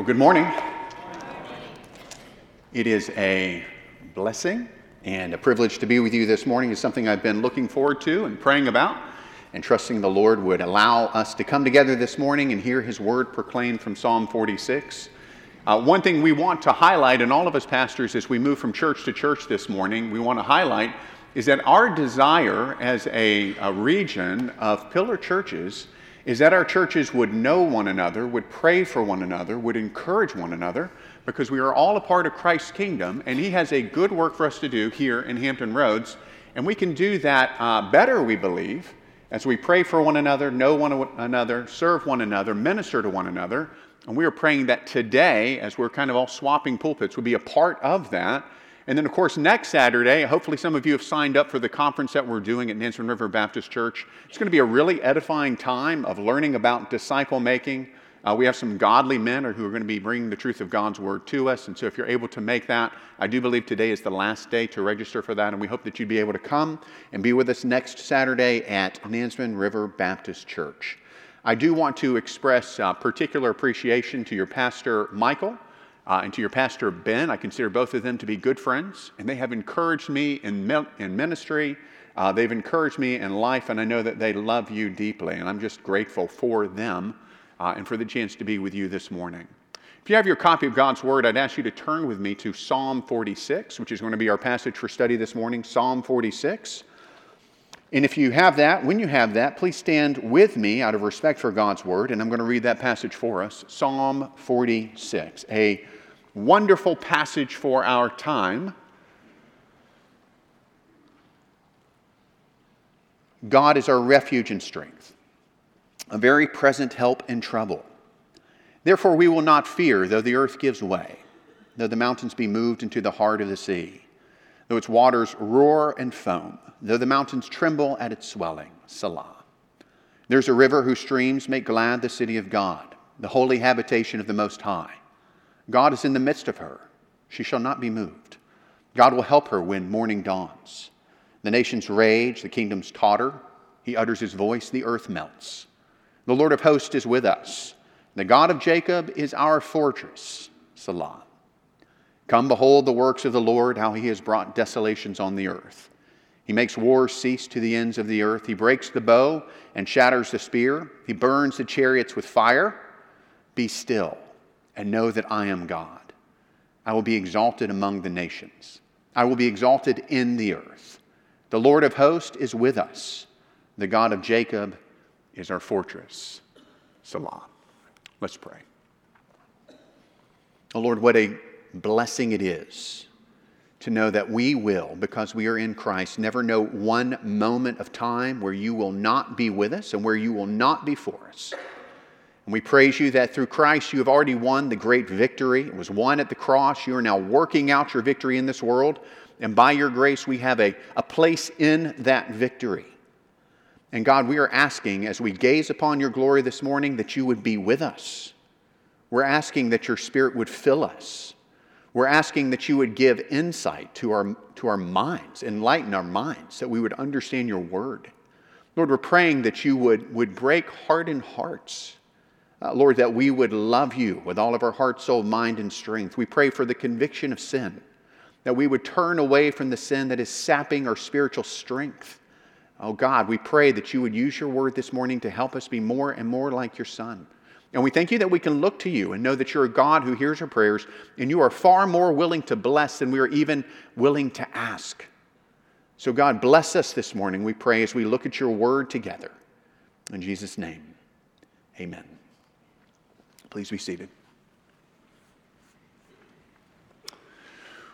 Well, good morning. It is a blessing and a privilege to be with you this morning. It's something I've been looking forward to and praying about and trusting the Lord would allow us to come together this morning and hear His word proclaimed from Psalm 46. Uh, one thing we want to highlight, and all of us pastors, as we move from church to church this morning, we want to highlight is that our desire as a, a region of pillar churches is that our churches would know one another, would pray for one another, would encourage one another, because we are all a part of Christ's kingdom, and He has a good work for us to do here in Hampton Roads. And we can do that uh, better, we believe, as we pray for one another, know one another, serve one another, minister to one another. And we are praying that today, as we're kind of all swapping pulpits, would be a part of that and then, of course, next Saturday, hopefully some of you have signed up for the conference that we're doing at Nansemond River Baptist Church. It's going to be a really edifying time of learning about disciple making. Uh, we have some godly men who are going to be bringing the truth of God's word to us. And so, if you're able to make that, I do believe today is the last day to register for that. And we hope that you'd be able to come and be with us next Saturday at Nansemond River Baptist Church. I do want to express uh, particular appreciation to your pastor, Michael. Uh, and to your pastor, Ben, I consider both of them to be good friends, and they have encouraged me in, in ministry. Uh, they've encouraged me in life, and I know that they love you deeply, and I'm just grateful for them uh, and for the chance to be with you this morning. If you have your copy of God's Word, I'd ask you to turn with me to Psalm 46, which is going to be our passage for study this morning. Psalm 46. And if you have that, when you have that, please stand with me out of respect for God's Word, and I'm going to read that passage for us Psalm 46, a wonderful passage for our time. God is our refuge and strength, a very present help in trouble. Therefore, we will not fear, though the earth gives way, though the mountains be moved into the heart of the sea, though its waters roar and foam, though the mountains tremble at its swelling. Selah. There's a river whose streams make glad the city of God, the holy habitation of the Most High. God is in the midst of her. She shall not be moved. God will help her when morning dawns. The nations rage, the kingdoms totter. He utters his voice, the earth melts. The Lord of hosts is with us. The God of Jacob is our fortress. Selah. Come behold the works of the Lord, how he has brought desolations on the earth. He makes wars cease to the ends of the earth. He breaks the bow and shatters the spear. He burns the chariots with fire. Be still and know that I am God. I will be exalted among the nations. I will be exalted in the earth. The Lord of hosts is with us. The God of Jacob is our fortress. Selah. Let's pray. Oh Lord, what a blessing it is to know that we will, because we are in Christ, never know one moment of time where you will not be with us and where you will not be for us. And we praise you that through Christ you have already won the great victory. It was won at the cross. You are now working out your victory in this world. And by your grace, we have a, a place in that victory. And God, we are asking as we gaze upon your glory this morning that you would be with us. We're asking that your spirit would fill us. We're asking that you would give insight to our, to our minds, enlighten our minds, that we would understand your word. Lord, we're praying that you would, would break hardened hearts uh, Lord, that we would love you with all of our heart, soul, mind, and strength. We pray for the conviction of sin, that we would turn away from the sin that is sapping our spiritual strength. Oh God, we pray that you would use your word this morning to help us be more and more like your Son. And we thank you that we can look to you and know that you're a God who hears our prayers, and you are far more willing to bless than we are even willing to ask. So, God, bless us this morning, we pray, as we look at your word together. In Jesus' name, amen. Please be seated.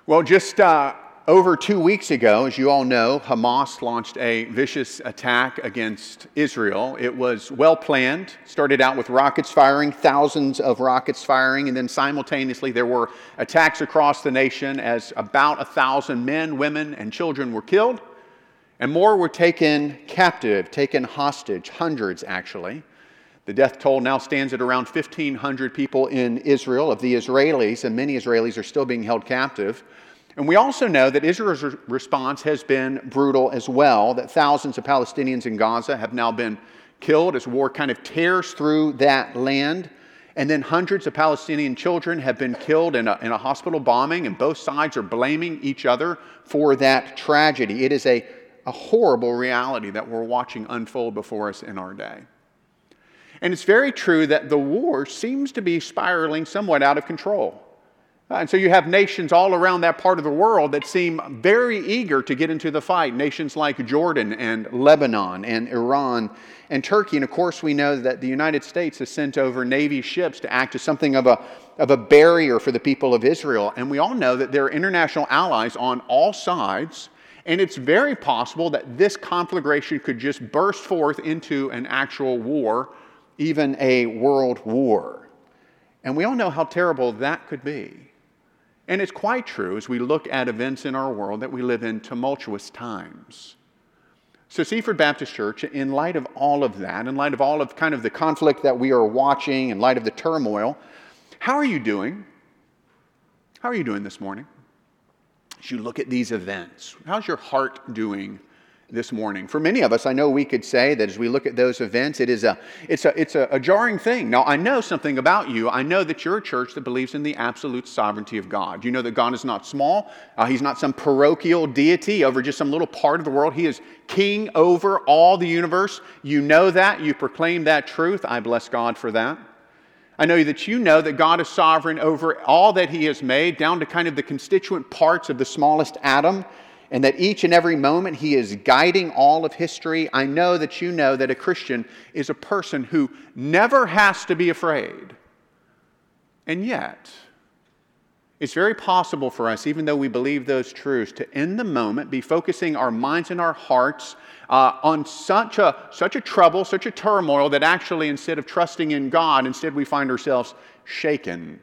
Well, just uh, over two weeks ago, as you all know, Hamas launched a vicious attack against Israel. It was well planned, started out with rockets firing, thousands of rockets firing, and then simultaneously there were attacks across the nation as about a thousand men, women, and children were killed, and more were taken captive, taken hostage, hundreds actually. The death toll now stands at around 1,500 people in Israel of the Israelis, and many Israelis are still being held captive. And we also know that Israel's response has been brutal as well, that thousands of Palestinians in Gaza have now been killed as war kind of tears through that land. And then hundreds of Palestinian children have been killed in a, in a hospital bombing, and both sides are blaming each other for that tragedy. It is a, a horrible reality that we're watching unfold before us in our day. And it's very true that the war seems to be spiraling somewhat out of control. Uh, and so you have nations all around that part of the world that seem very eager to get into the fight. Nations like Jordan and Lebanon and Iran and Turkey. And of course, we know that the United States has sent over Navy ships to act as something of a, of a barrier for the people of Israel. And we all know that there are international allies on all sides. And it's very possible that this conflagration could just burst forth into an actual war, even a world war. And we all know how terrible that could be. And it's quite true as we look at events in our world that we live in tumultuous times. So, Seaford Baptist Church, in light of all of that, in light of all of kind of the conflict that we are watching, in light of the turmoil, how are you doing? How are you doing this morning? As you look at these events, how's your heart doing this morning. For many of us, I know we could say that as we look at those events, it is a, it's a, it's a, a, jarring thing. Now, I know something about you. I know that you're a church that believes in the absolute sovereignty of God. You know that God is not small. Uh, he's not some parochial deity over just some little part of the world. He is king over all the universe. You know that. You proclaim that truth. I bless God for that. I know that you know that God is sovereign over all that He has made, down to kind of the constituent parts of the smallest atom and that each and every moment He is guiding all of history. I know that you know that a Christian is a person who never has to be afraid. And yet, it's very possible for us, even though we believe those truths, to in the moment be focusing our minds and our hearts uh, on such a, such a trouble, such a turmoil, that actually instead of trusting in God, instead we find ourselves shaken,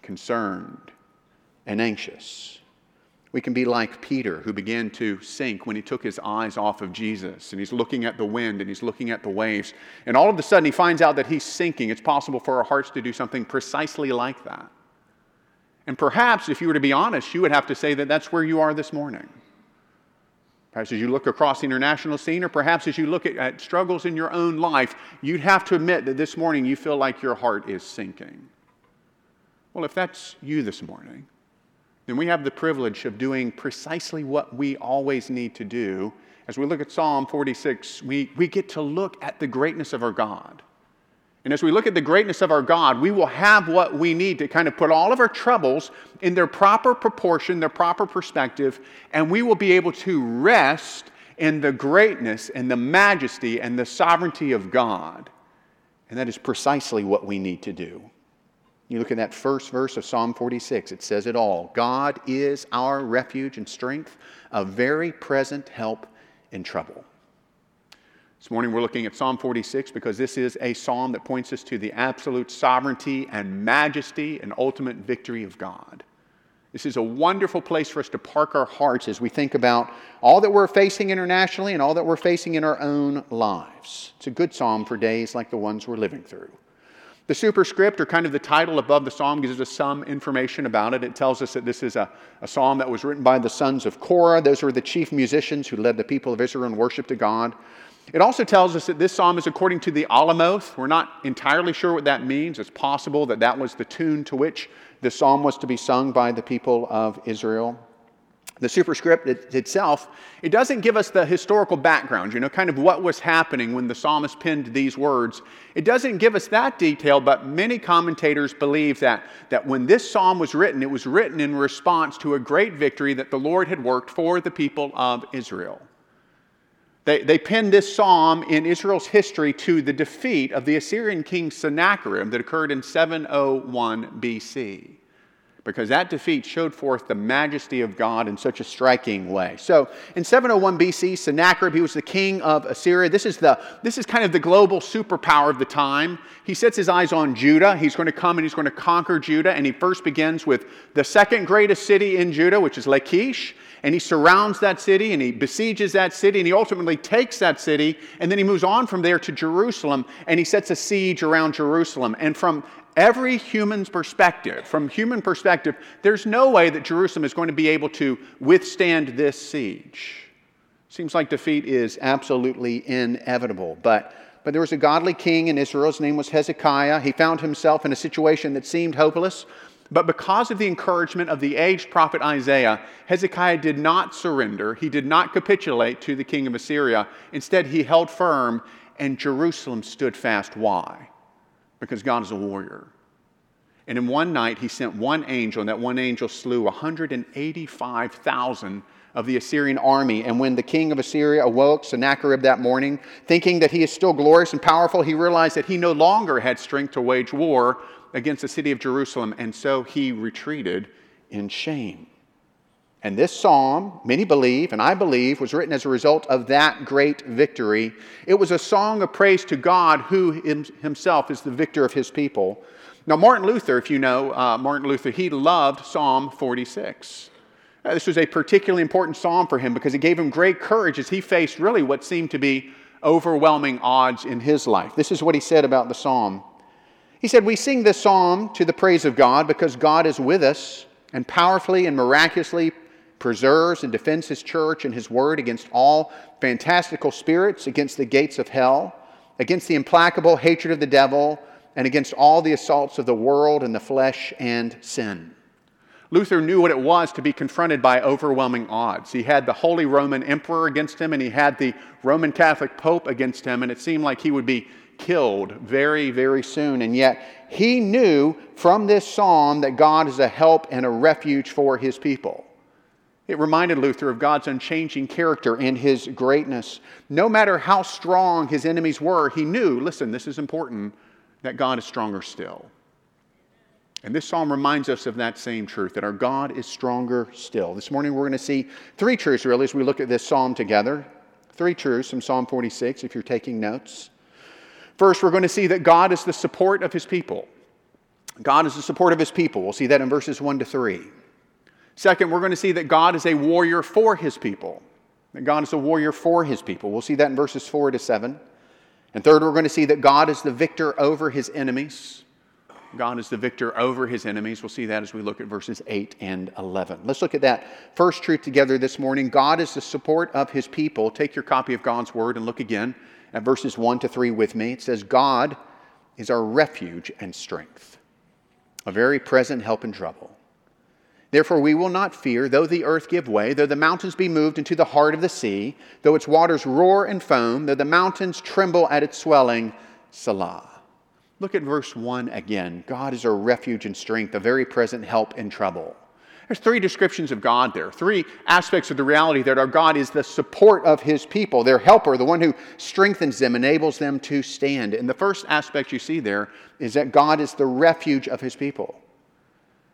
concerned, and anxious. We can be like Peter, who began to sink when he took his eyes off of Jesus and he's looking at the wind and he's looking at the waves. And all of a sudden, he finds out that he's sinking. It's possible for our hearts to do something precisely like that. And perhaps, if you were to be honest, you would have to say that that's where you are this morning. Perhaps as you look across the international scene, or perhaps as you look at, at struggles in your own life, you'd have to admit that this morning you feel like your heart is sinking. Well, if that's you this morning, then we have the privilege of doing precisely what we always need to do. As we look at Psalm 46, we, we get to look at the greatness of our God. And as we look at the greatness of our God, we will have what we need to kind of put all of our troubles in their proper proportion, their proper perspective, and we will be able to rest in the greatness and the majesty and the sovereignty of God. And that is precisely what we need to do. You look at that first verse of Psalm 46, it says it all. God is our refuge and strength, a very present help in trouble. This morning we're looking at Psalm 46 because this is a psalm that points us to the absolute sovereignty and majesty and ultimate victory of God. This is a wonderful place for us to park our hearts as we think about all that we're facing internationally and all that we're facing in our own lives. It's a good psalm for days like the ones we're living through. The superscript, or kind of the title above the psalm, gives us some information about it. It tells us that this is a, a psalm that was written by the sons of Korah. Those were the chief musicians who led the people of Israel in worship to God. It also tells us that this psalm is according to the Alamoth. We're not entirely sure what that means. It's possible that that was the tune to which the psalm was to be sung by the people of Israel the superscript it, itself, it doesn't give us the historical background, you know, kind of what was happening when the psalmist penned these words. It doesn't give us that detail, but many commentators believe that, that when this psalm was written, it was written in response to a great victory that the Lord had worked for the people of Israel. They, they penned this psalm in Israel's history to the defeat of the Assyrian king Sennacherib that occurred in 701 BC because that defeat showed forth the majesty of God in such a striking way. So in 701 BC, Sennacherib, he was the king of Assyria. This is, the, this is kind of the global superpower of the time. He sets his eyes on Judah. He's going to come and he's going to conquer Judah. And he first begins with the second greatest city in Judah, which is Lachish. And he surrounds that city and he besieges that city and he ultimately takes that city. And then he moves on from there to Jerusalem and he sets a siege around Jerusalem. And from every human's perspective, from human perspective, there's no way that Jerusalem is going to be able to withstand this siege. Seems like defeat is absolutely inevitable. But but there was a godly king in Israel. His name was Hezekiah. He found himself in a situation that seemed hopeless. But because of the encouragement of the aged prophet Isaiah, Hezekiah did not surrender. He did not capitulate to the king of Assyria. Instead, he held firm, and Jerusalem stood fast. Why? Because God is a warrior. And in one night, he sent one angel, and that one angel slew 185,000 of the Assyrian army. And when the king of Assyria awoke, Sennacherib, that morning, thinking that he is still glorious and powerful, he realized that he no longer had strength to wage war against the city of Jerusalem, and so he retreated in shame. And this psalm, many believe, and I believe, was written as a result of that great victory. It was a song of praise to God, who himself is the victor of his people. Now, Martin Luther, if you know uh, Martin Luther, he loved Psalm 46. Uh, this was a particularly important psalm for him because it gave him great courage as he faced really what seemed to be overwhelming odds in his life. This is what he said about the psalm. He said, We sing this psalm to the praise of God because God is with us and powerfully and miraculously preserves and defends his church and his word against all fantastical spirits, against the gates of hell, against the implacable hatred of the devil, and against all the assaults of the world and the flesh and sin. Luther knew what it was to be confronted by overwhelming odds. He had the Holy Roman Emperor against him, and he had the Roman Catholic Pope against him, and it seemed like he would be killed very, very soon. And yet, he knew from this psalm that God is a help and a refuge for his people. It reminded Luther of God's unchanging character and his greatness. No matter how strong his enemies were, he knew, listen, this is important, that God is stronger still. And this psalm reminds us of that same truth that our God is stronger still. This morning we're going to see three truths really as we look at this psalm together. Three truths from Psalm 46 if you're taking notes. First, we're going to see that God is the support of his people. God is the support of his people. We'll see that in verses 1 to 3. Second, we're going to see that God is a warrior for his people. That God is a warrior for his people. We'll see that in verses 4 to 7. And third, we're going to see that God is the victor over his enemies. God is the victor over his enemies. We'll see that as we look at verses 8 and 11. Let's look at that first truth together this morning. God is the support of his people. Take your copy of God's word and look again at verses 1 to 3 with me. It says, God is our refuge and strength, a very present help in trouble. Therefore, we will not fear, though the earth give way, though the mountains be moved into the heart of the sea, though its waters roar and foam, though the mountains tremble at its swelling. Selah. Look at verse 1 again. God is our refuge and strength, a very present help in trouble. There's three descriptions of God there, three aspects of the reality that our God is the support of his people, their helper, the one who strengthens them, enables them to stand. And the first aspect you see there is that God is the refuge of his people.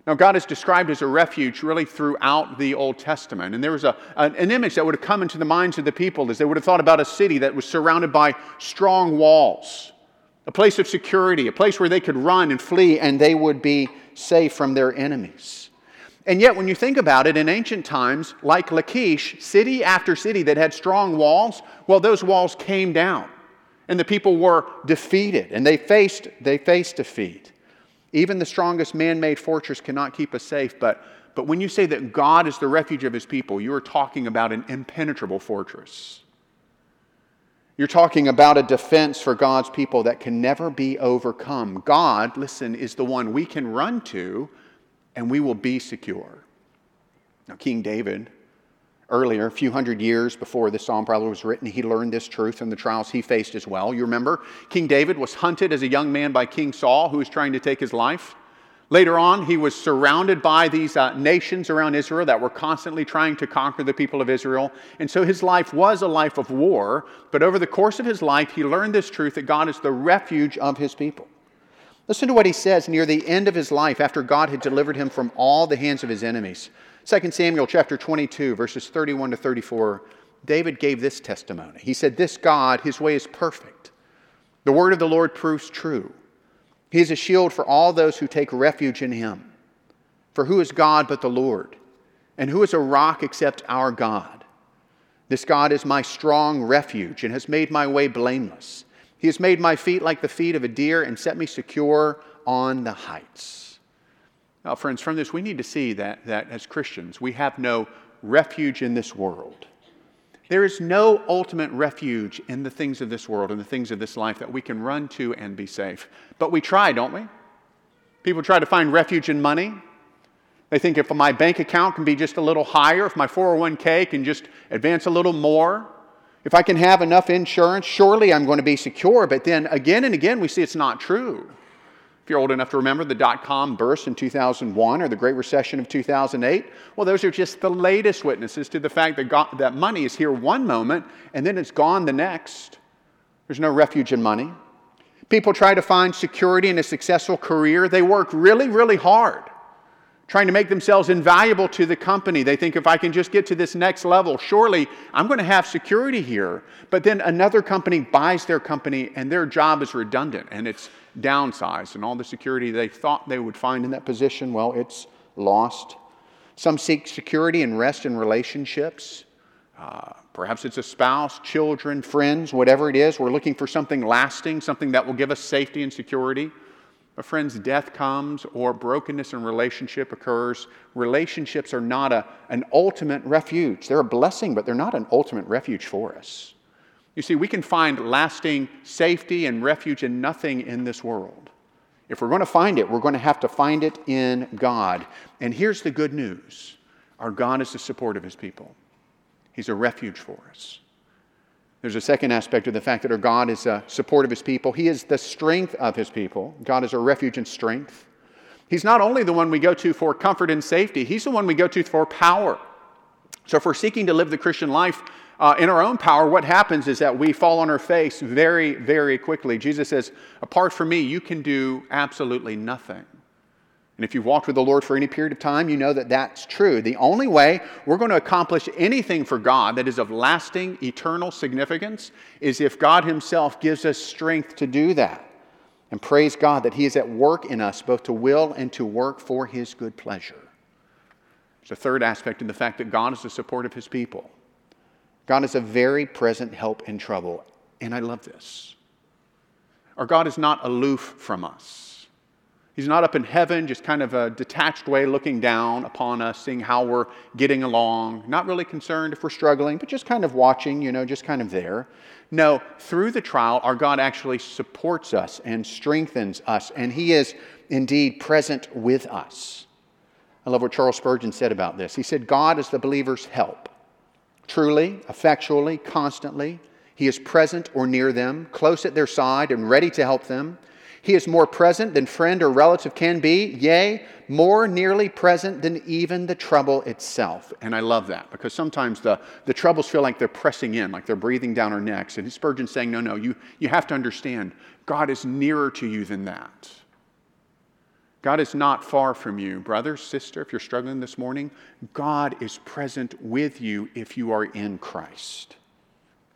Now, God is described as a refuge really throughout the Old Testament. And there was a, an, an image that would have come into the minds of the people as they would have thought about a city that was surrounded by strong walls a place of security, a place where they could run and flee and they would be safe from their enemies. And yet, when you think about it, in ancient times, like Lachish, city after city that had strong walls, well, those walls came down and the people were defeated and they faced, they faced defeat. Even the strongest man made fortress cannot keep us safe, but, but when you say that God is the refuge of his people, you are talking about an impenetrable fortress. You're talking about a defense for God's people that can never be overcome. God, listen, is the one we can run to and we will be secure. Now, King David, earlier, a few hundred years before this psalm probably was written, he learned this truth in the trials he faced as well. You remember, King David was hunted as a young man by King Saul, who was trying to take his life. Later on, he was surrounded by these uh, nations around Israel that were constantly trying to conquer the people of Israel. And so his life was a life of war. But over the course of his life, he learned this truth that God is the refuge of his people. Listen to what he says near the end of his life after God had delivered him from all the hands of his enemies. 2 Samuel chapter 22, verses 31 to 34. David gave this testimony. He said, This God, his way is perfect. The word of the Lord proves true. He is a shield for all those who take refuge in him. For who is God but the Lord? And who is a rock except our God? This God is my strong refuge and has made my way blameless. He has made my feet like the feet of a deer and set me secure on the heights. Now, friends, from this, we need to see that, that as Christians, we have no refuge in this world. There is no ultimate refuge in the things of this world and the things of this life that we can run to and be safe. But we try, don't we? People try to find refuge in money. They think if my bank account can be just a little higher, if my 401k can just advance a little more, if I can have enough insurance, surely I'm going to be secure. But then again and again, we see it's not true. If you're old enough to remember the dot com burst in 2001 or the Great Recession of 2008, well, those are just the latest witnesses to the fact that, God, that money is here one moment and then it's gone the next. There's no refuge in money. People try to find security in a successful career. They work really, really hard trying to make themselves invaluable to the company. They think if I can just get to this next level, surely I'm going to have security here. But then another company buys their company and their job is redundant and it's downsized, and all the security they thought they would find in that position, well, it's lost. Some seek security and rest in relationships. Uh, perhaps it's a spouse, children, friends, whatever it is. We're looking for something lasting, something that will give us safety and security. But friends, death comes or brokenness in relationship occurs. Relationships are not a, an ultimate refuge. They're a blessing, but they're not an ultimate refuge for us. You see, we can find lasting safety and refuge in nothing in this world. If we're going to find it, we're going to have to find it in God. And here's the good news our God is the support of his people, He's a refuge for us. There's a second aspect of the fact that our God is a support of his people. He is the strength of his people. God is a refuge and strength. He's not only the one we go to for comfort and safety, he's the one we go to for power. So if we're seeking to live the Christian life uh, in our own power, what happens is that we fall on our face very, very quickly. Jesus says, Apart from me, you can do absolutely nothing. And if you've walked with the Lord for any period of time, you know that that's true. The only way we're going to accomplish anything for God that is of lasting, eternal significance is if God Himself gives us strength to do that. And praise God that He is at work in us, both to will and to work for His good pleasure. There's a third aspect in the fact that God is the support of His people. God is a very present help in trouble. And I love this. Our God is not aloof from us. He's not up in heaven, just kind of a detached way looking down upon us, seeing how we're getting along, not really concerned if we're struggling, but just kind of watching, you know, just kind of there. No, through the trial, our God actually supports us and strengthens us, and He is indeed present with us. I love what Charles Spurgeon said about this. He said, God is the believer's help. Truly, effectually, constantly, He is present or near them, close at their side, and ready to help them. He is more present than friend or relative can be, yea, more nearly present than even the trouble itself. And I love that because sometimes the, the troubles feel like they're pressing in, like they're breathing down our necks. And Spurgeon's saying, no, no, you, you have to understand God is nearer to you than that. God is not far from you. Brother, sister, if you're struggling this morning, God is present with you if you are in Christ.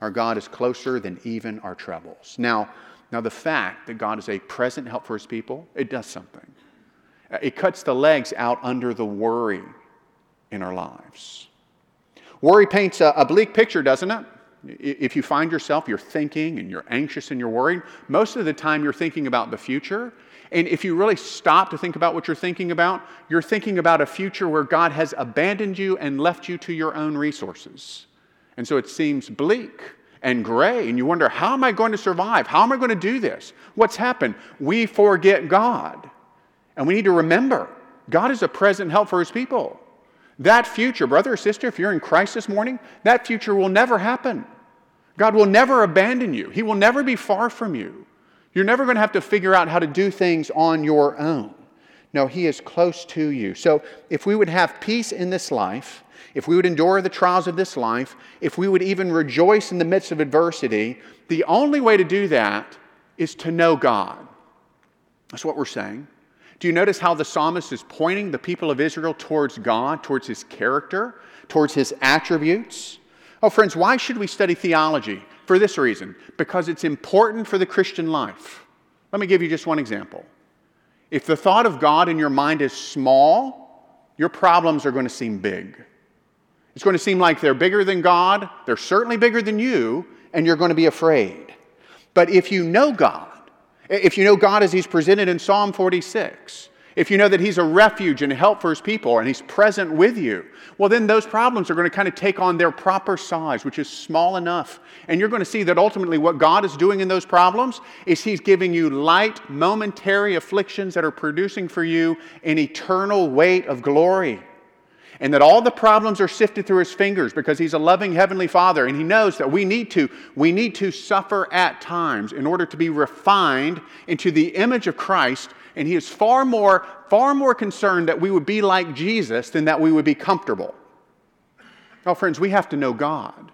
Our God is closer than even our troubles. Now, now, the fact that God is a present help for his people, it does something. It cuts the legs out under the worry in our lives. Worry paints a, bleak picture, doesn't it? If you find yourself, you're thinking and you're anxious and you're worried, most of the time you're thinking about the future. And if you really stop to think about what you're thinking about, you're thinking about a future where God has abandoned you and left you to your own resources. And so it seems bleak and gray, and you wonder, how am I going to survive? How am I going to do this? What's happened? We forget God. And we need to remember God is a present help for his people. That future, brother or sister, if you're in Christ this morning, that future will never happen. God will never abandon you, He will never be far from you. You're never going to have to figure out how to do things on your own. No, He is close to you. So if we would have peace in this life, if we would endure the trials of this life, if we would even rejoice in the midst of adversity, the only way to do that is to know God. That's what we're saying. Do you notice how the psalmist is pointing the people of Israel towards God, towards his character, towards his attributes? Oh, friends, why should we study theology? For this reason because it's important for the Christian life. Let me give you just one example. If the thought of God in your mind is small, your problems are going to seem big. It's going to seem like they're bigger than God, they're certainly bigger than you, and you're going to be afraid. But if you know God, if you know God as He's presented in Psalm 46, if you know that He's a refuge and a help for His people and He's present with you, well, then those problems are going to kind of take on their proper size, which is small enough. And you're going to see that ultimately what God is doing in those problems is He's giving you light, momentary afflictions that are producing for you an eternal weight of glory and that all the problems are sifted through his fingers because he's a loving heavenly father and he knows that we need to we need to suffer at times in order to be refined into the image of Christ and he is far more far more concerned that we would be like Jesus than that we would be comfortable. Now friends, we have to know God.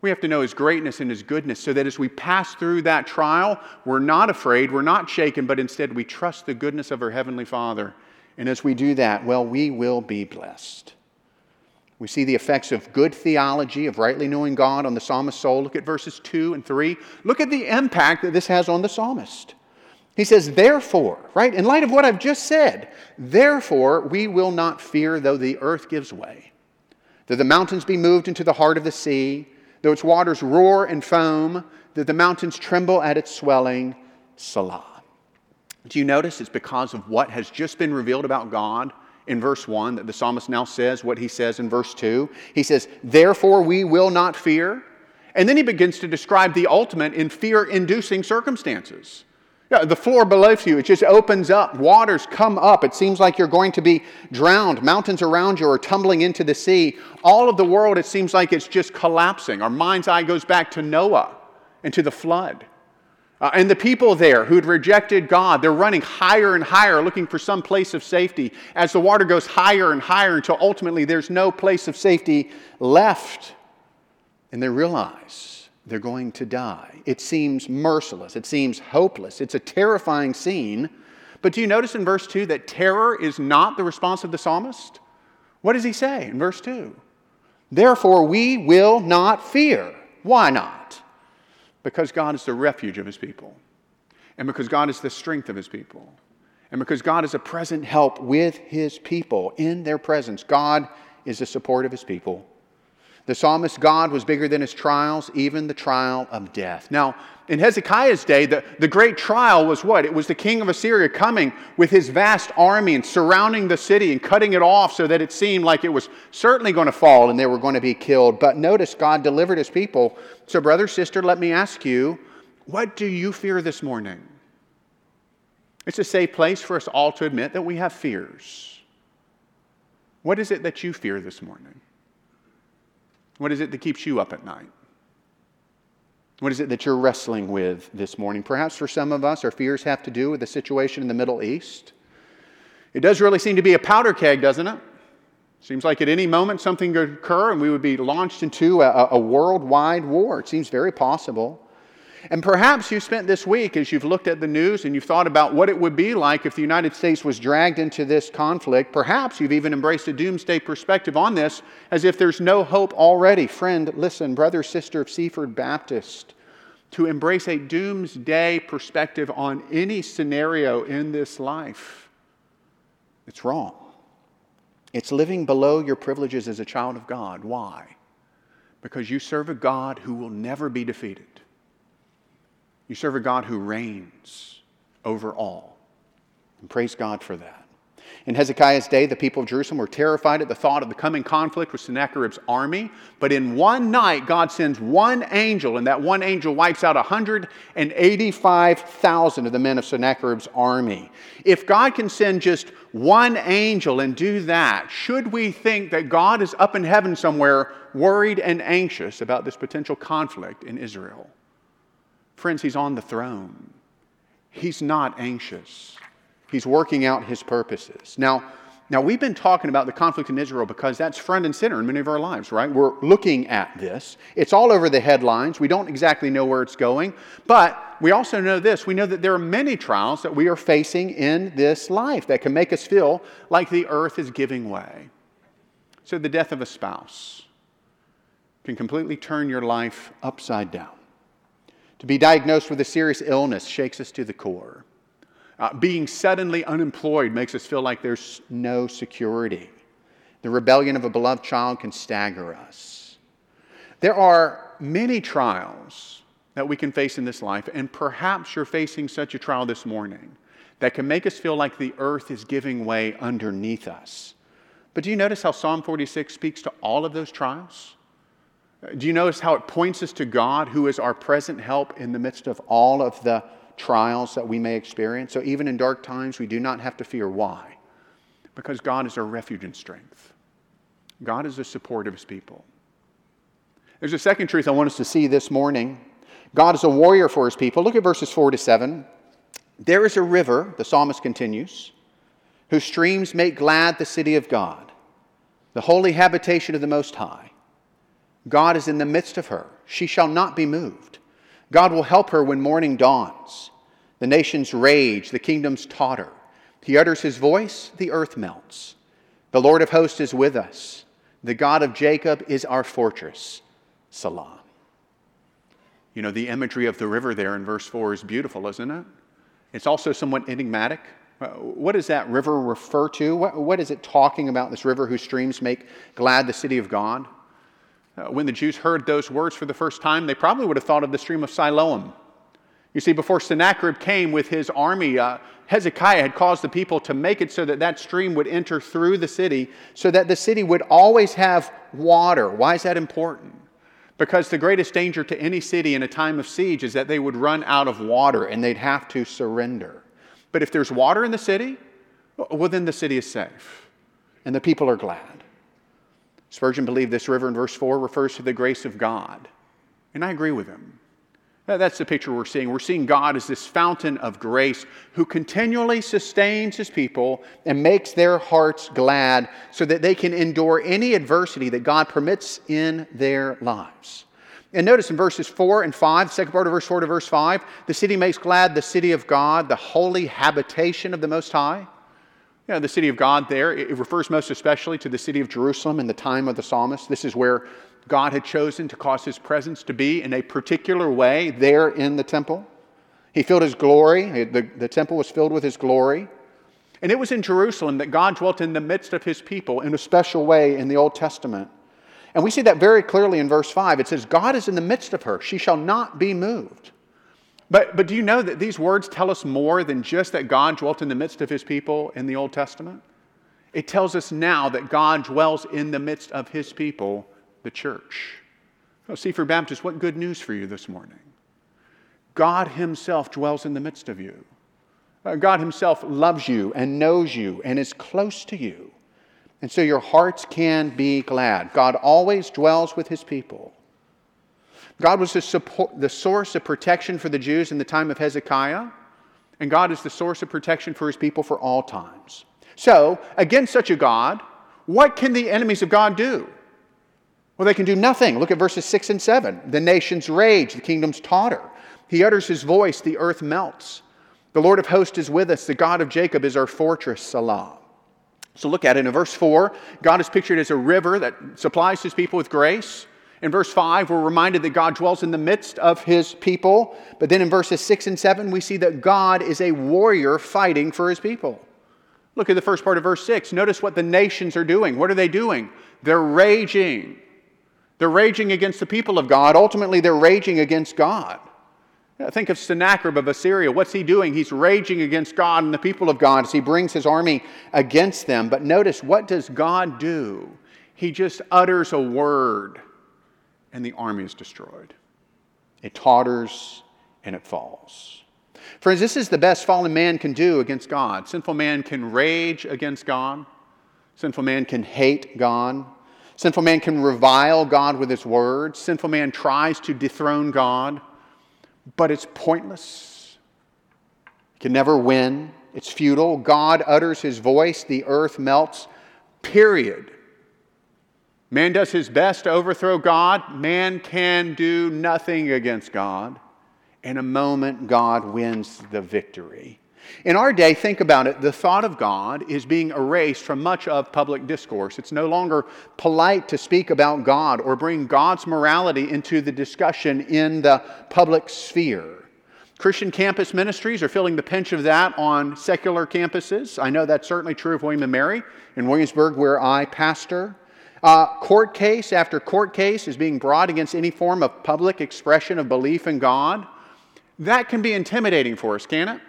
We have to know his greatness and his goodness so that as we pass through that trial, we're not afraid, we're not shaken, but instead we trust the goodness of our heavenly Father and as we do that, well, we will be blessed. We see the effects of good theology, of rightly knowing God on the psalmist's soul. Look at verses 2 and 3. Look at the impact that this has on the psalmist. He says, Therefore, right, in light of what I've just said, therefore we will not fear though the earth gives way, though the mountains be moved into the heart of the sea, though its waters roar and foam, though the mountains tremble at its swelling. Selah. Do you notice it's because of what has just been revealed about God in verse 1 that the psalmist now says what he says in verse 2? He says, Therefore we will not fear. And then he begins to describe the ultimate in fear inducing circumstances. Yeah, the floor below you, it just opens up. Waters come up. It seems like you're going to be drowned. Mountains around you are tumbling into the sea. All of the world, it seems like it's just collapsing. Our mind's eye goes back to Noah and to the flood. Uh, and the people there who'd rejected God, they're running higher and higher looking for some place of safety as the water goes higher and higher until ultimately there's no place of safety left. And they realize they're going to die. It seems merciless, it seems hopeless. It's a terrifying scene. But do you notice in verse 2 that terror is not the response of the psalmist? What does he say in verse 2? Therefore, we will not fear. Why not? Because God is the refuge of his people, and because God is the strength of his people, and because God is a present help with his people in their presence. God is the support of his people. The psalmist God was bigger than his trials, even the trial of death. Now, in Hezekiah's day, the, the great trial was what? It was the king of Assyria coming with his vast army and surrounding the city and cutting it off so that it seemed like it was certainly going to fall and they were going to be killed. But notice God delivered his people. So, brother, sister, let me ask you, what do you fear this morning? It's a safe place for us all to admit that we have fears. What is it that you fear this morning? What is it that keeps you up at night? What is it that you're wrestling with this morning? Perhaps for some of us, our fears have to do with the situation in the Middle East. It does really seem to be a powder keg, doesn't it? Seems like at any moment something could occur and we would be launched into a, a worldwide war. It seems very possible. And perhaps you spent this week as you've looked at the news and you've thought about what it would be like if the United States was dragged into this conflict. Perhaps you've even embraced a doomsday perspective on this as if there's no hope already. Friend, listen, brother, sister of Seaford Baptist, to embrace a doomsday perspective on any scenario in this life, it's wrong. It's living below your privileges as a child of God. Why? Because you serve a God who will never be defeated. You serve a God who reigns over all. And praise God for that. In Hezekiah's day, the people of Jerusalem were terrified at the thought of the coming conflict with Sennacherib's army. But in one night, God sends one angel, and that one angel wipes out 185,000 of the men of Sennacherib's army. If God can send just one angel and do that, should we think that God is up in heaven somewhere worried and anxious about this potential conflict in Israel? Friends, he's on the throne. He's not anxious. He's working out his purposes. Now, now we've been talking about the conflict in Israel because that's front and center in many of our lives, right? We're looking at this. It's all over the headlines. We don't exactly know where it's going, but we also know this. We know that there are many trials that we are facing in this life that can make us feel like the earth is giving way. So the death of a spouse can completely turn your life upside down. To be diagnosed with a serious illness shakes us to the core. Uh, being suddenly unemployed makes us feel like there's no security. The rebellion of a beloved child can stagger us. There are many trials that we can face in this life, and perhaps you're facing such a trial this morning that can make us feel like the earth is giving way underneath us. But do you notice how Psalm 46 speaks to all of those trials? Do you notice how it points us to God, who is our present help in the midst of all of the trials that we may experience? So even in dark times, we do not have to fear. Why? Because God is our refuge and strength. God is the support of his people. There's a second truth I want us to see this morning. God is a warrior for his people. Look at verses 4 to 7. There is a river, the psalmist continues, whose streams make glad the city of God, the holy habitation of the Most High. God is in the midst of her. She shall not be moved. God will help her when morning dawns. The nations rage, the kingdoms totter. He utters his voice, the earth melts. The Lord of hosts is with us. The God of Jacob is our fortress. Salah. You know, the imagery of the river there in verse 4 is beautiful, isn't it? It's also somewhat enigmatic. Uh, what does that river refer to? What, what is it talking about, this river whose streams make glad the city of God? Uh, when the Jews heard those words for the first time, they probably would have thought of the stream of Siloam. You see, before Sennacherib came with his army, uh, Hezekiah had caused the people to make it so that that stream would enter through the city, so that the city would always have water. Why is that important? Because the greatest danger to any city in a time of siege is that they would run out of water and they'd have to surrender. But if there's water in the city, well, then the city is safe and the people are glad. Spurgeon believed this river in verse 4 refers to the grace of God. And I agree with him. That's the picture we're seeing. We're seeing God as this fountain of grace who continually sustains his people and makes their hearts glad so that they can endure any adversity that God permits in their lives. And notice in verses 4 and 5, the second part of verse 4 to verse 5, the city makes glad the city of God, the holy habitation of the Most High. You know, the city of God there, it refers most especially to the city of Jerusalem in the time of the psalmist. This is where God had chosen to cause his presence to be in a particular way there in the temple. He filled his glory, the, the temple was filled with his glory. And it was in Jerusalem that God dwelt in the midst of his people in a special way in the Old Testament. And we see that very clearly in verse 5. It says, God is in the midst of her, she shall not be moved. But, but do you know that these words tell us more than just that God dwelt in the midst of his people in the Old Testament? It tells us now that God dwells in the midst of his people the church. Oh, Seaford Baptist, what good news for you this morning. God Himself dwells in the midst of you. Uh, God Himself loves you and knows you and is close to you. And so your hearts can be glad. God always dwells with His people. God was the, support, the source of protection for the Jews in the time of Hezekiah, and God is the source of protection for His people for all times. So, against such a God, what can the enemies of God do? Well, they can do nothing. Look at verses 6 and 7. The nations rage, the kingdoms totter. He utters his voice, the earth melts. The Lord of hosts is with us. The God of Jacob is our fortress, Salah. So look at it. In verse 4, God is pictured as a river that supplies his people with grace. In verse 5, we're reminded that God dwells in the midst of his people. But then in verses 6 and 7, we see that God is a warrior fighting for his people. Look at the first part of verse 6. Notice what the nations are doing. What are they doing? They're raging. They're raging against the people of God. Ultimately, they're raging against God. Think of Sennacherib of Assyria. What's he doing? He's raging against God and the people of God as he brings his army against them. But notice, what does God do? He just utters a word, and the army is destroyed. It totters and it falls. Friends, this is the best fallen man can do against God. Sinful man can rage against God, sinful man can hate God. Sinful man can revile God with his words. Sinful man tries to dethrone God, but it's pointless. He can never win. It's futile. God utters his voice, the earth melts, period. Man does his best to overthrow God. Man can do nothing against God. In a moment, God wins the victory. In our day, think about it, the thought of God is being erased from much of public discourse. It's no longer polite to speak about God or bring God's morality into the discussion in the public sphere. Christian campus ministries are feeling the pinch of that on secular campuses. I know that's certainly true of William and Mary in Williamsburg, where I pastor. Uh, court case after court case is being brought against any form of public expression of belief in God. That can be intimidating for us, can it?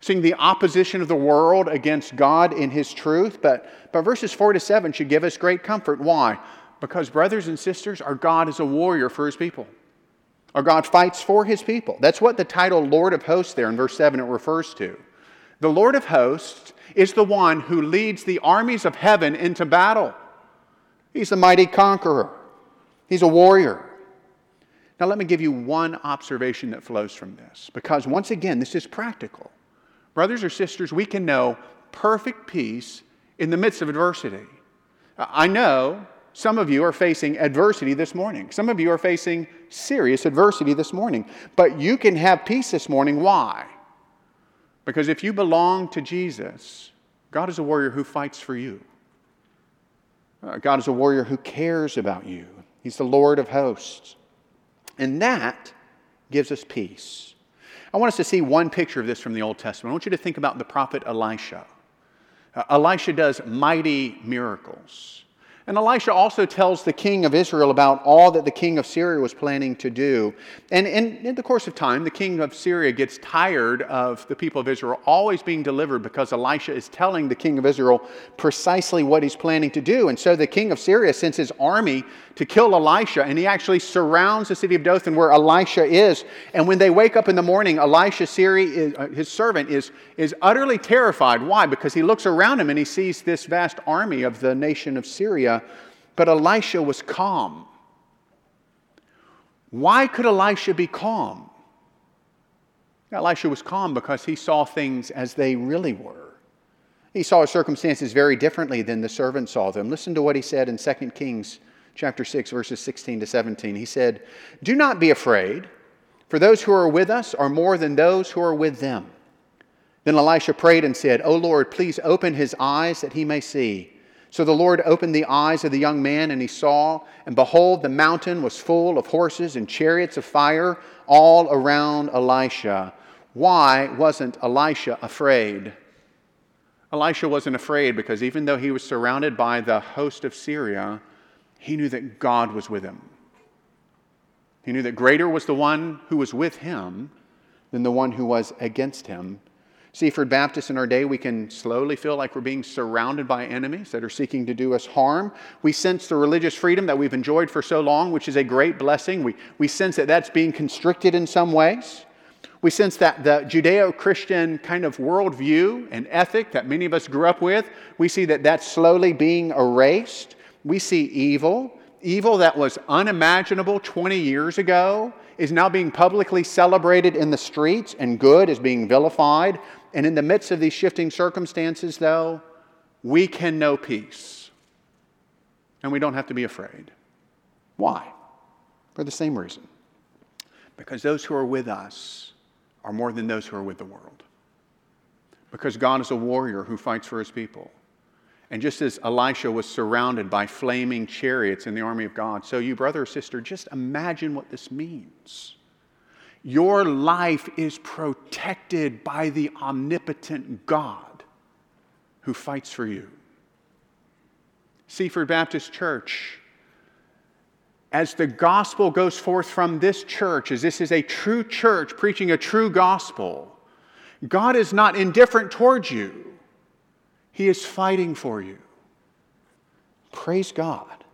seeing the opposition of the world against God in His truth. But, but verses 4 to 7 should give us great comfort. Why? Because, brothers and sisters, our God is a warrior for His people. Our God fights for His people. That's what the title Lord of Hosts there in verse 7 it refers to. The Lord of Hosts is the one who leads the armies of heaven into battle. He's the mighty conqueror, He's a warrior. Now, let me give you one observation that flows from this, because once again, this is practical. Brothers or sisters, we can know perfect peace in the midst of adversity. I know some of you are facing adversity this morning. Some of you are facing serious adversity this morning. But you can have peace this morning. Why? Because if you belong to Jesus, God is a warrior who fights for you. Uh, God is a warrior who cares about you. He's the Lord of hosts. And that gives us peace. I want us to see one picture of this from the Old Testament. I want you to think about the prophet Elisha. Uh, Elisha does mighty miracles. And Elisha also tells the king of Israel about all that the king of Syria was planning to do. And in, the course of time, the king of Syria gets tired of the people of Israel always being delivered because Elisha is telling the king of Israel precisely what he's planning to do. And so the king of Syria sends his army to kill Elisha, and he actually surrounds the city of Dothan where Elisha is. And when they wake up in the morning, Elisha, Syria, uh, his servant, is, is utterly terrified. Why? Because he looks around him and he sees this vast army of the nation of Syria but Elisha was calm. Why could Elisha be calm? Elisha was calm because he saw things as they really were. He saw his circumstances very differently than the servant saw them. Listen to what he said in 2 Kings chapter 6 verses 16 to 17. He said, "Do not be afraid, for those who are with us are more than those who are with them." Then Elisha prayed and said, "O Lord, please open his eyes that he may see." So the Lord opened the eyes of the young man, and he saw, and behold, the mountain was full of horses and chariots of fire all around Elisha. Why wasn't Elisha afraid? Elisha wasn't afraid because even though he was surrounded by the host of Syria, he knew that God was with him. He knew that greater was the one who was with him than the one who was against him. Seaford Baptist in our day, we can slowly feel like we're being surrounded by enemies that are seeking to do us harm. We sense the religious freedom that we've enjoyed for so long, which is a great blessing. We, we sense that that's being constricted in some ways. We sense that the Judeo Christian kind of worldview and ethic that many of us grew up with, we see that that's slowly being erased. We see evil, evil that was unimaginable 20 years ago is now being publicly celebrated in the streets, and good is being vilified. And in the midst of these shifting circumstances, though, we can know peace. And we don't have to be afraid. Why? For the same reason. Because those who are with us are more than those who are with the world. Because God is a warrior who fights for his people. And just as Elisha was surrounded by flaming chariots in the army of God, so you, brother or sister, just imagine what this means. Your life is protected by the omnipotent God who fights for you. Seaford Baptist Church, as the gospel goes forth from this church, as this is a true church preaching a true gospel, God is not indifferent towards you. He is fighting for you. Praise God.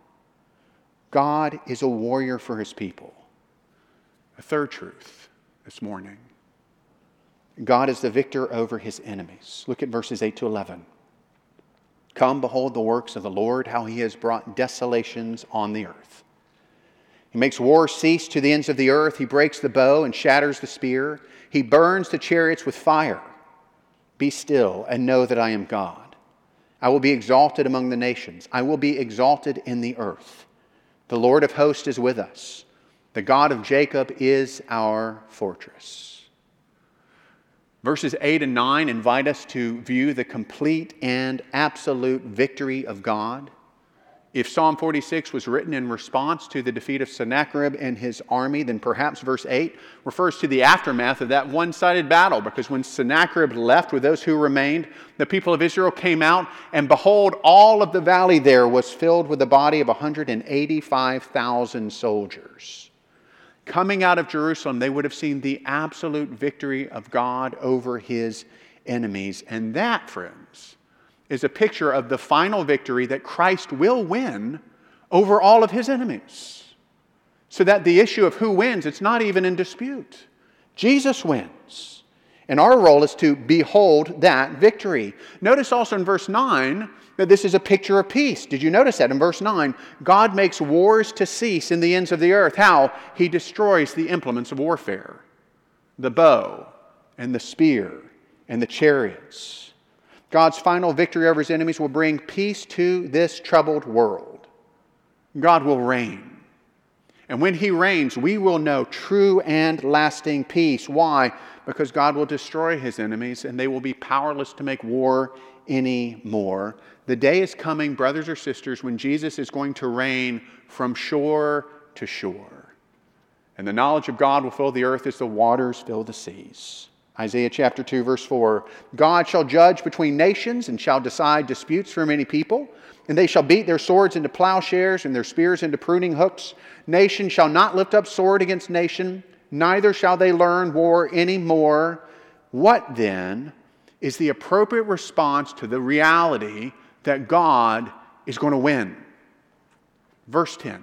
God is a warrior for his people. A third truth this morning God is the victor over his enemies. Look at verses 8 to 11. Come, behold the works of the Lord, how he has brought desolations on the earth. He makes war cease to the ends of the earth. He breaks the bow and shatters the spear. He burns the chariots with fire. Be still and know that I am God. I will be exalted among the nations, I will be exalted in the earth. The Lord of hosts is with us. The God of Jacob is our fortress. Verses 8 and 9 invite us to view the complete and absolute victory of God. If Psalm 46 was written in response to the defeat of Sennacherib and his army, then perhaps verse 8 refers to the aftermath of that one sided battle. Because when Sennacherib left with those who remained, the people of Israel came out, and behold, all of the valley there was filled with the body of 185,000 soldiers coming out of Jerusalem, they would have seen the absolute victory of God over his enemies. And that, friends, is a picture of the final victory that Christ will win over all of his enemies. So that the issue of who wins, it's not even in dispute. Jesus wins. And our role is to behold that victory. Notice also in verse 9 that this is a picture of peace. Did you notice that in verse 9? God makes wars to cease in the ends of the earth. How? He destroys the implements of warfare the bow and the spear and the chariots. God's final victory over his enemies will bring peace to this troubled world. God will reign. And when he reigns, we will know true and lasting peace. Why? Because God will destroy his enemies and they will be powerless to make war anymore. The day is coming, brothers or sisters, when Jesus is going to reign from shore to shore. And the knowledge of God will fill the earth as the waters fill the seas. Isaiah chapter 2, verse 4 God shall judge between nations and shall decide disputes for many people. And they shall beat their swords into plowshares and their spears into pruning hooks. Nation shall not lift up sword against nation, neither shall they learn war any more. What then is the appropriate response to the reality that God is going to win. Verse 10.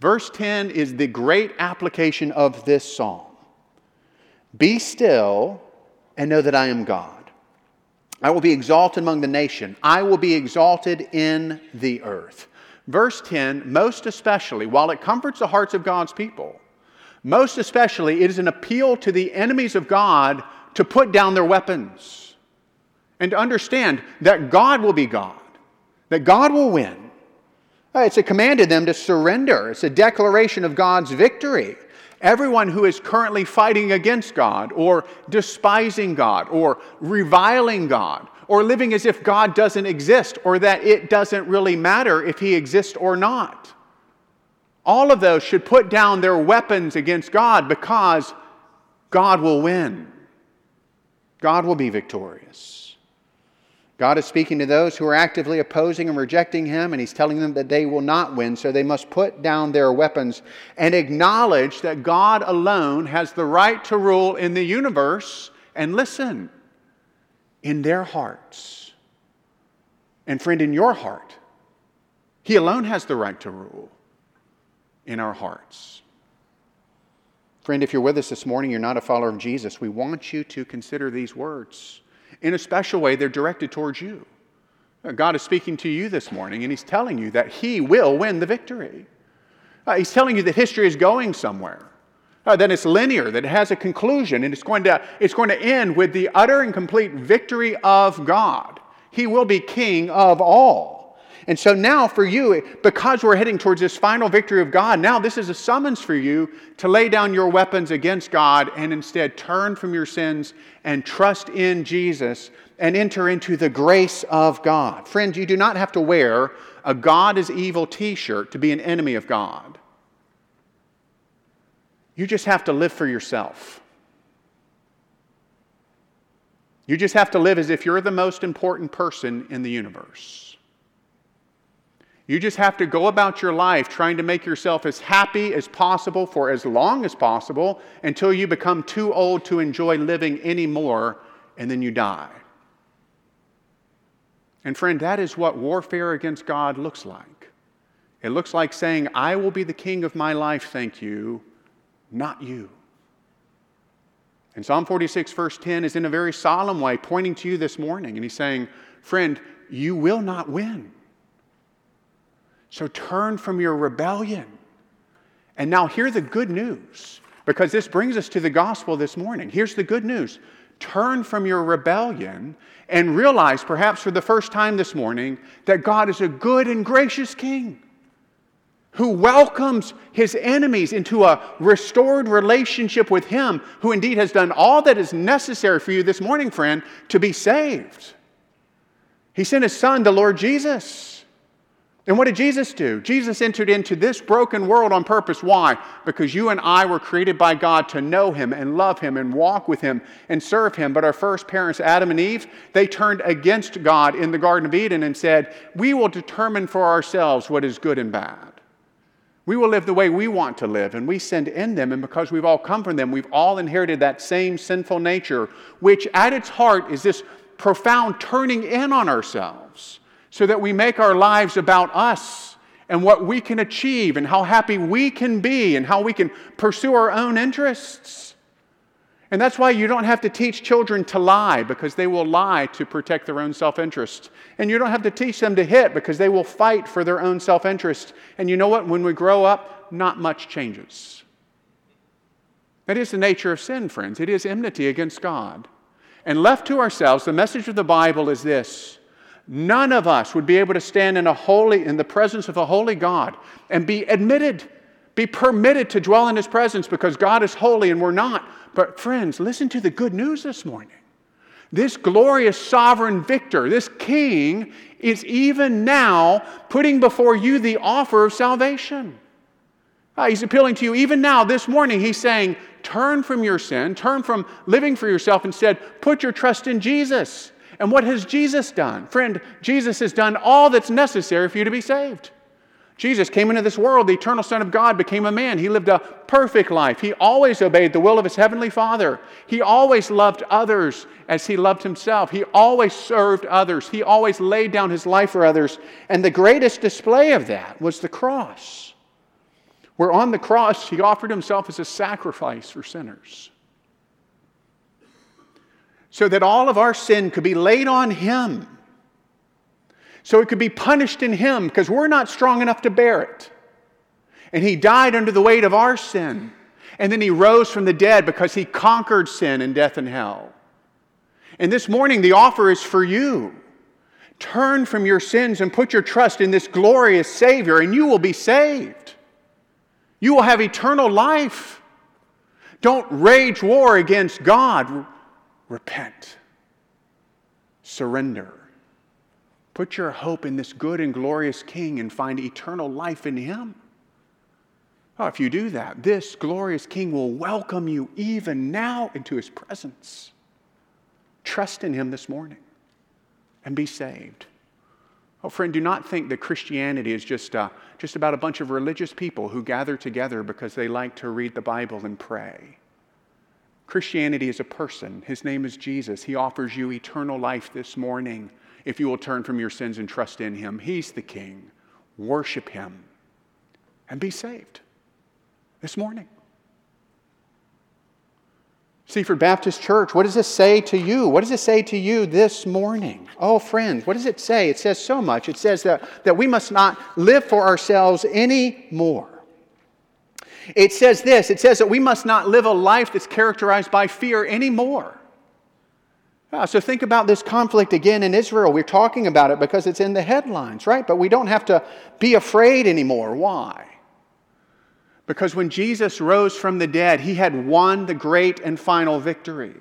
Verse 10 is the great application of this psalm Be still and know that I am God. I will be exalted among the nation. I will be exalted in the earth. Verse 10, most especially, while it comforts the hearts of God's people, most especially, it is an appeal to the enemies of God to put down their weapons and to understand that God will be God, that God will win. Uh, it's a command to them to surrender, it's a declaration of God's victory. Everyone who is currently fighting against God, or despising God, or reviling God, or living as if God doesn't exist, or that it doesn't really matter if He exists or not. All of those should put down their weapons against God because God will win. God will be victorious. God is speaking to those who are actively opposing and rejecting Him, and He's telling them that they will not win, so they must put down their weapons and acknowledge that God alone has the right to rule in the universe. And listen, in their hearts. And friend, in your heart, He alone has the right to rule in our hearts. Friend, if you're with us this morning, you're not a follower of Jesus, we want you to consider these words in a special way, they're directed towards you. God is speaking to you this morning, and He's telling you that He will win the victory. Uh, he's telling you that history is going somewhere, uh, that it's linear, that it has a conclusion, and it's going, to, it's going to end with the utter and complete victory of God. He will be king of all. And so now, for you, because we're heading towards this final victory of God, now this is a summons for you to lay down your weapons against God and instead turn from your sins and trust in Jesus and enter into the grace of God. Friends, you do not have to wear a God is evil t shirt to be an enemy of God. You just have to live for yourself. You just have to live as if you're the most important person in the universe. You just have to go about your life trying to make yourself as happy as possible for as long as possible until you become too old to enjoy living anymore and then you die. And friend, that is what warfare against God looks like. It looks like saying, I will be the king of my life, thank you, not you. And Psalm 46, verse 10, is in a very solemn way pointing to you this morning. And he's saying, Friend, you will not win. So turn from your rebellion. And now hear the good news, because this brings us to the gospel this morning. Here's the good news turn from your rebellion and realize, perhaps for the first time this morning, that God is a good and gracious King who welcomes his enemies into a restored relationship with him, who indeed has done all that is necessary for you this morning, friend, to be saved. He sent his son, the Lord Jesus. And what did Jesus do? Jesus entered into this broken world on purpose. Why? Because you and I were created by God to know Him and love Him and walk with Him and serve Him. But our first parents, Adam and Eve, they turned against God in the Garden of Eden and said, We will determine for ourselves what is good and bad. We will live the way we want to live, and we sin in them. And because we've all come from them, we've all inherited that same sinful nature, which at its heart is this profound turning in on ourselves so that we make our lives about us and what we can achieve and how happy we can be and how we can pursue our own interests. And that's why you don't have to teach children to lie because they will lie to protect their own self interest. And you don't have to teach them to hit because they will fight for their own self interest. And you know what? When we grow up, not much changes. That is the nature of sin, friends. It is enmity against God. And left to ourselves, the message of the Bible is this none of us would be able to stand in a holy in the presence of a holy God and be admitted, be permitted to dwell in his presence because God is holy and we're not. But friends, listen to the good news this morning. This glorious sovereign victor, this king, is even now putting before you the offer of salvation. Uh, he's appealing to you even now, this morning. He's saying, Turn from your sin, turn from living for yourself. Instead, put your trust in Jesus. And what has Jesus done? Friend, Jesus has done all that's necessary for you to be saved. Jesus came into this world, the eternal Son of God became a man. He lived a perfect life. He always obeyed the will of his heavenly Father. He always loved others as he loved himself. He always served others. He always laid down his life for others. And the greatest display of that was the cross, where on the cross he offered himself as a sacrifice for sinners so that all of our sin could be laid on Him. So it could be punished in Him because we're not strong enough to bear it. And He died under the weight of our sin. And then He rose from the dead because He conquered sin and death and hell. And this morning, the offer is for you. Turn from your sins and put your trust in this glorious Savior, and you will be saved. You will have eternal life. Don't rage war against God repent, surrender. Put your hope in this good and glorious King and find eternal life in Him. Oh, if you do that, this glorious King will welcome you even now into His presence. Trust in Him this morning and be saved. Oh, friend, do not think that Christianity is just, uh, just about a bunch of religious people who gather together because they like to read the Bible and pray. Christianity is a person. His name is Jesus. He offers you eternal life this morning if you will turn from your sins and trust in Him. He's the King. Worship Him and be saved this morning. Seaford Baptist Church, what does this say to you? What does it say to you this morning? Oh, friends, what does it say? It says so much. It says that, that we must not live for ourselves anymore. It says this it says that we must not live a life that's characterized by fear anymore. Ah, so think about this conflict again in Israel. We're talking about it because it's in the headlines, right? But we don't have to be afraid anymore. Why? Because when Jesus rose from the dead, he had won the great and final victory.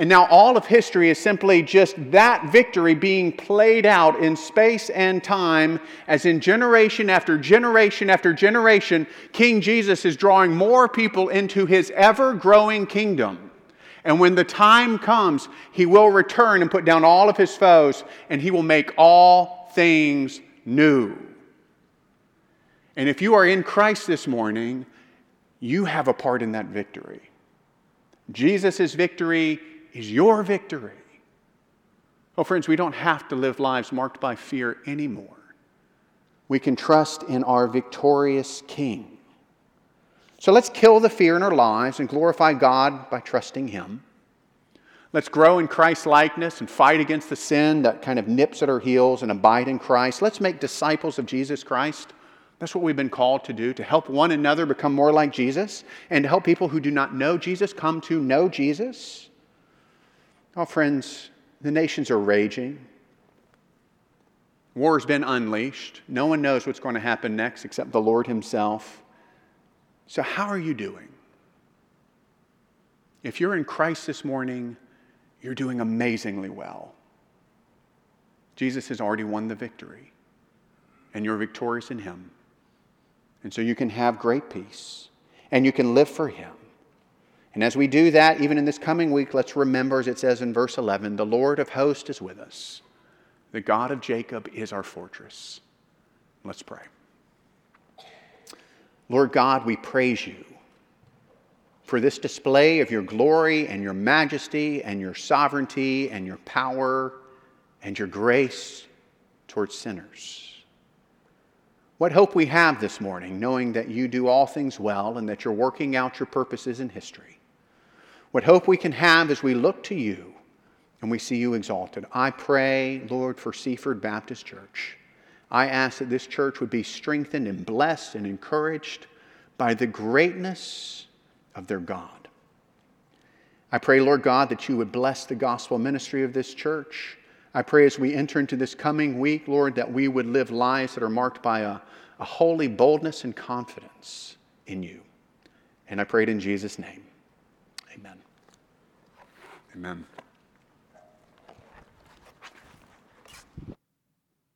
And now all of history is simply just that victory being played out in space and time, as in generation after generation after generation, King Jesus is drawing more people into his ever growing kingdom. And when the time comes, he will return and put down all of his foes, and he will make all things new. And if you are in Christ this morning, you have a part in that victory. Jesus' victory is your victory. Oh, friends, we don't have to live lives marked by fear anymore. We can trust in our victorious King. So let's kill the fear in our lives and glorify God by trusting Him. Let's grow in Christ's likeness and fight against the sin that kind of nips at our heels and abide in Christ. Let's make disciples of Jesus Christ. That's what we've been called to do, to help one another become more like Jesus and to help people who do not know Jesus come to know Jesus. Oh, friends, the nations are raging. War has been unleashed. No one knows what's going to happen next except the Lord Himself. So, how are you doing? If you're in Christ this morning, you're doing amazingly well. Jesus has already won the victory, and you're victorious in Him. And so you can have great peace, and you can live for Him. And as we do that, even in this coming week, let's remember, as it says in verse 11, the Lord of hosts is with us. The God of Jacob is our fortress. Let's pray. Lord God, we praise you for this display of your glory and your majesty and your sovereignty and your power and your grace towards sinners. What hope we have this morning, knowing that you do all things well and that you're working out your purposes in history. What hope we can have as we look to you and we see you exalted. I pray, Lord, for Seaford Baptist Church. I ask that this church would be strengthened and blessed and encouraged by the greatness of their God. I pray, Lord God, that you would bless the gospel ministry of this church. I pray as we enter into this coming week, Lord, that we would live lives that are marked by a, a holy boldness and confidence in you. And I pray it in Jesus' name. Amen.